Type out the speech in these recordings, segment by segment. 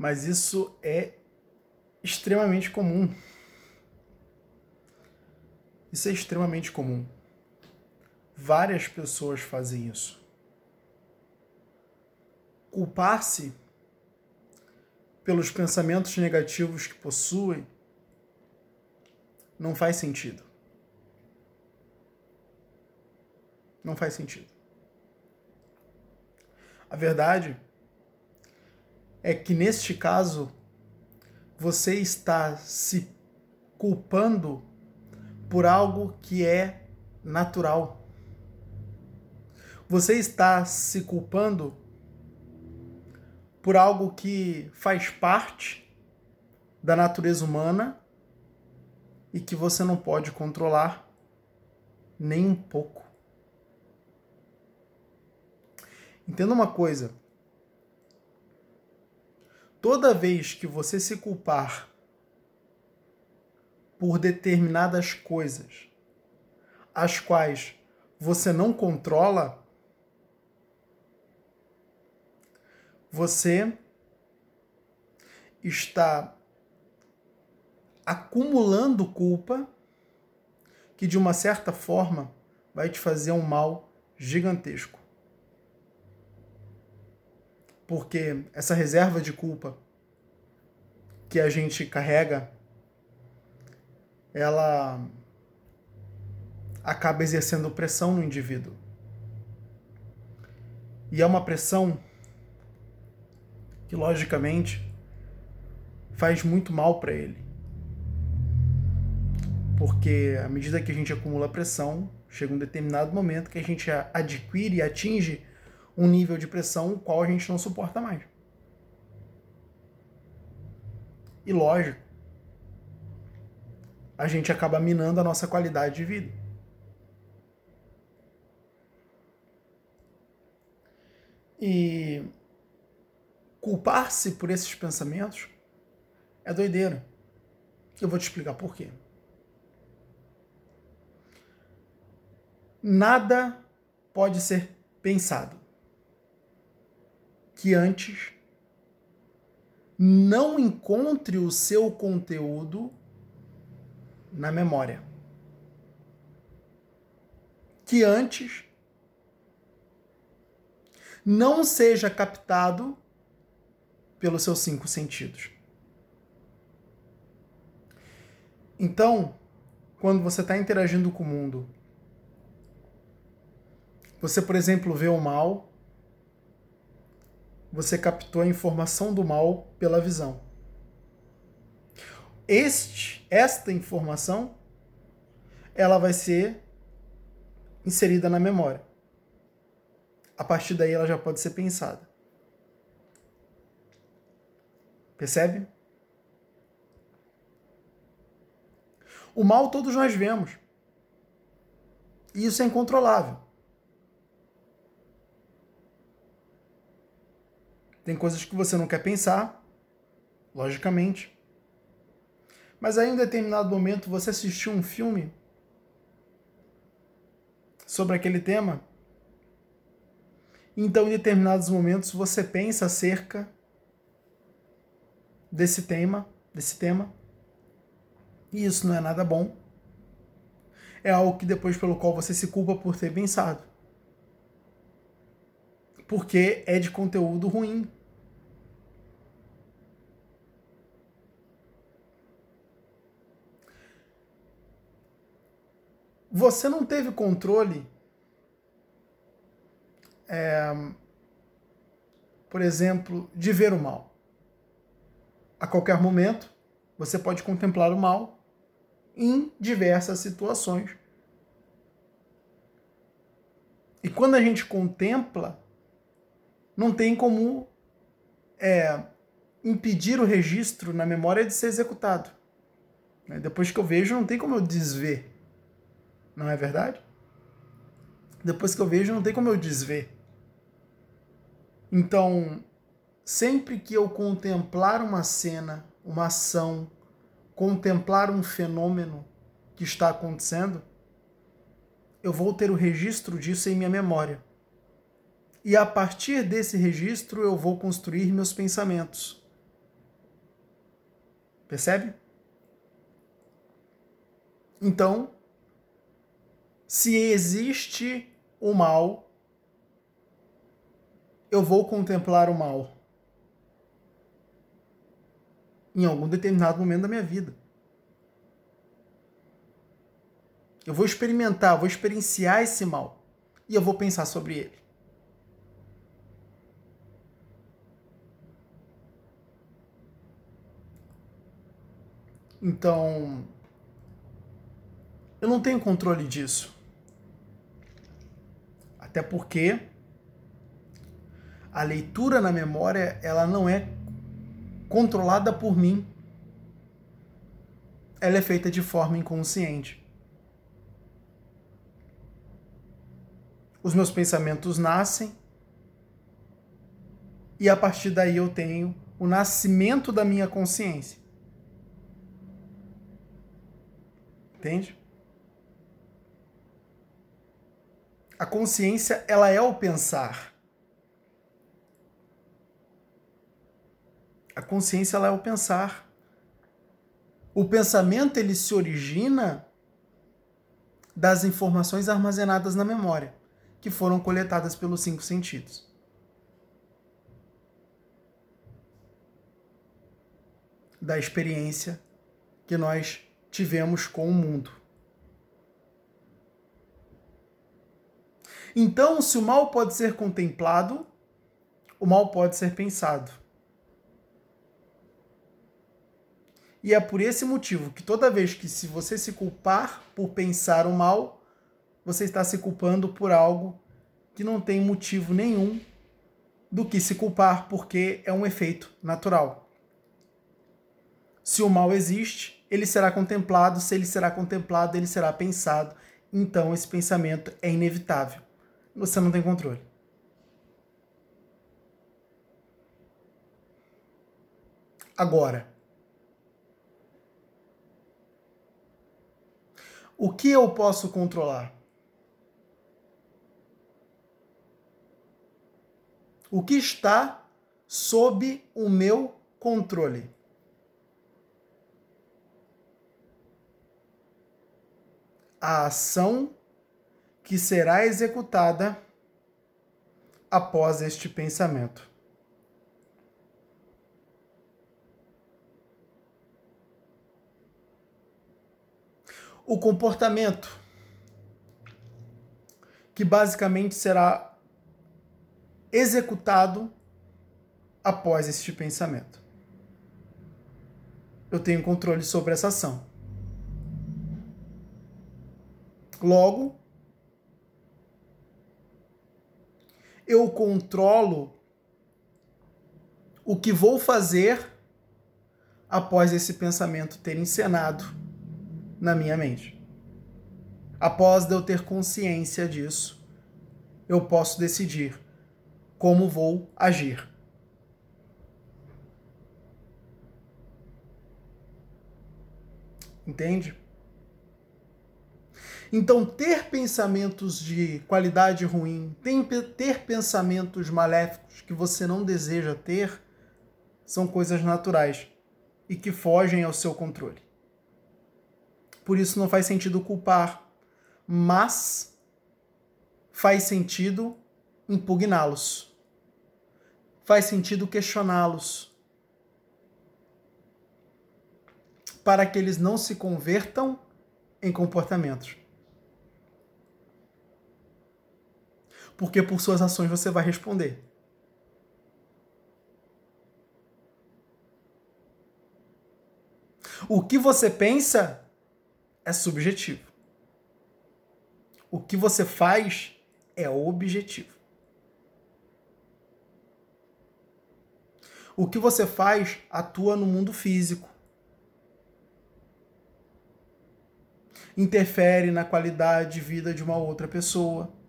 Mas isso é extremamente comum. Isso é extremamente comum. Várias pessoas fazem isso. Culpar-se pelos pensamentos negativos que possuem não faz sentido. Não faz sentido. A verdade é que neste caso você está se culpando por algo que é natural. Você está se culpando por algo que faz parte da natureza humana e que você não pode controlar nem um pouco. Entenda uma coisa. Toda vez que você se culpar por determinadas coisas, as quais você não controla, você está acumulando culpa que de uma certa forma vai te fazer um mal gigantesco. Porque essa reserva de culpa que a gente carrega, ela acaba exercendo pressão no indivíduo. E é uma pressão que, logicamente, faz muito mal para ele. Porque à medida que a gente acumula pressão, chega um determinado momento que a gente adquire e atinge um nível de pressão o qual a gente não suporta mais. E lógico, a gente acaba minando a nossa qualidade de vida. E culpar-se por esses pensamentos é doideira. Eu vou te explicar por quê. Nada pode ser pensado que antes não encontre o seu conteúdo na memória. Que antes não seja captado pelos seus cinco sentidos. Então, quando você está interagindo com o mundo, você, por exemplo, vê o mal, você captou a informação do mal pela visão. Este, esta informação, ela vai ser inserida na memória. A partir daí ela já pode ser pensada. Percebe? O mal todos nós vemos. E isso é incontrolável. Tem coisas que você não quer pensar, logicamente. Mas aí, em determinado momento, você assistiu um filme sobre aquele tema. Então, em determinados momentos, você pensa acerca desse tema, desse tema. E isso não é nada bom. É algo que depois pelo qual você se culpa por ter pensado. Porque é de conteúdo ruim. Você não teve controle, é, por exemplo, de ver o mal. A qualquer momento, você pode contemplar o mal em diversas situações. E quando a gente contempla, não tem como é, impedir o registro na memória de ser executado. Depois que eu vejo, não tem como eu desver. Não é verdade? Depois que eu vejo, não tem como eu desver. Então, sempre que eu contemplar uma cena, uma ação, contemplar um fenômeno que está acontecendo, eu vou ter o registro disso em minha memória. E a partir desse registro eu vou construir meus pensamentos. Percebe? Então, se existe o mal, eu vou contemplar o mal em algum determinado momento da minha vida. Eu vou experimentar, vou experienciar esse mal e eu vou pensar sobre ele. Então, eu não tenho controle disso. Até porque a leitura na memória, ela não é controlada por mim. Ela é feita de forma inconsciente. Os meus pensamentos nascem e a partir daí eu tenho o nascimento da minha consciência. Entende? A consciência, ela é o pensar. A consciência, ela é o pensar. O pensamento, ele se origina das informações armazenadas na memória, que foram coletadas pelos cinco sentidos. Da experiência que nós tivemos com o mundo. Então, se o mal pode ser contemplado, o mal pode ser pensado. E é por esse motivo que toda vez que se você se culpar por pensar o mal, você está se culpando por algo que não tem motivo nenhum do que se culpar, porque é um efeito natural. Se o mal existe, ele será contemplado, se ele será contemplado, ele será pensado. Então esse pensamento é inevitável. Você não tem controle. Agora, o que eu posso controlar? O que está sob o meu controle? a ação que será executada após este pensamento. O comportamento, que basicamente será executado após este pensamento. Eu tenho controle sobre essa ação. Logo, eu controlo o que vou fazer após esse pensamento ter encenado na minha mente. Após eu ter consciência disso, eu posso decidir como vou agir. Entende? Então, ter pensamentos de qualidade ruim, ter pensamentos maléficos que você não deseja ter, são coisas naturais e que fogem ao seu controle. Por isso não faz sentido culpar, mas faz sentido impugná-los. Faz sentido questioná-los. Para que eles não se convertam em comportamentos. Porque por suas ações você vai responder. O que você pensa é subjetivo. O que você faz é objetivo. O que você faz atua no mundo físico. Interfere na qualidade de vida de uma outra pessoa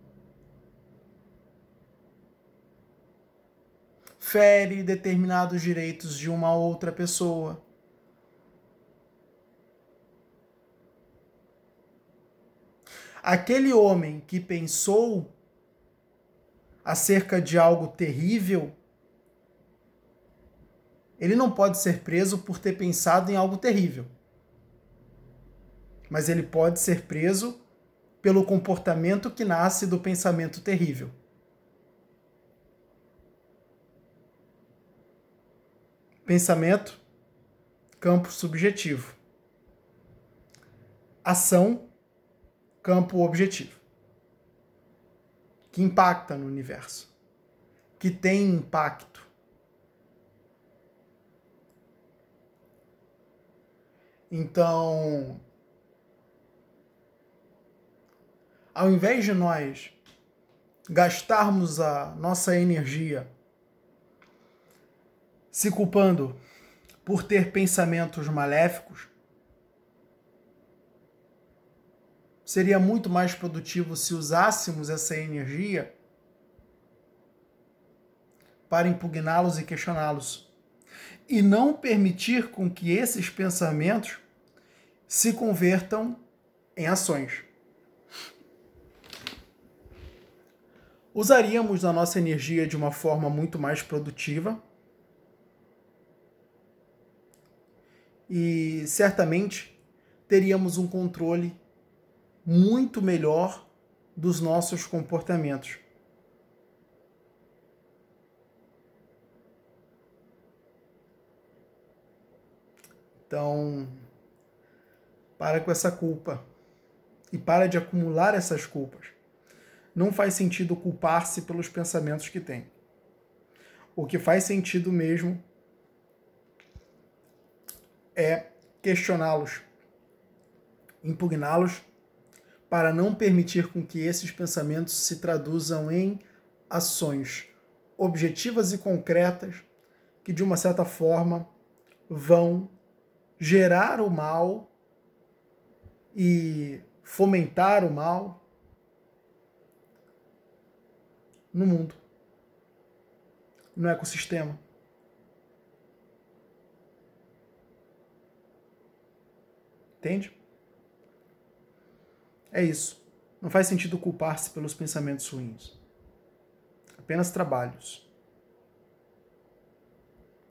fere determinados direitos de uma outra pessoa. Aquele homem que pensou acerca de algo terrível, ele não pode ser preso por ter pensado em algo terrível. Mas ele pode ser preso pelo comportamento que nasce do pensamento terrível. Pensamento, campo subjetivo. Ação, campo objetivo. Que impacta no universo. Que tem impacto. Então, ao invés de nós gastarmos a nossa energia se culpando por ter pensamentos maléficos, seria muito mais produtivo se usássemos essa energia para impugná-los e questioná-los e não permitir com que esses pensamentos se convertam em ações. Usaríamos a nossa energia de uma forma muito mais produtiva e certamente teríamos um controle muito melhor dos nossos comportamentos. Então, para com essa culpa e para de acumular essas culpas. Não faz sentido culpar-se pelos pensamentos que tem. O que faz sentido mesmo é questioná-los, impugná-los, para não permitir com que esses pensamentos se traduzam em ações objetivas e concretas que, de uma certa forma, vão gerar o mal e fomentar o mal no mundo, no ecossistema. Entende? É isso. Não faz sentido culpar-se pelos pensamentos ruins. Apenas trabalhos.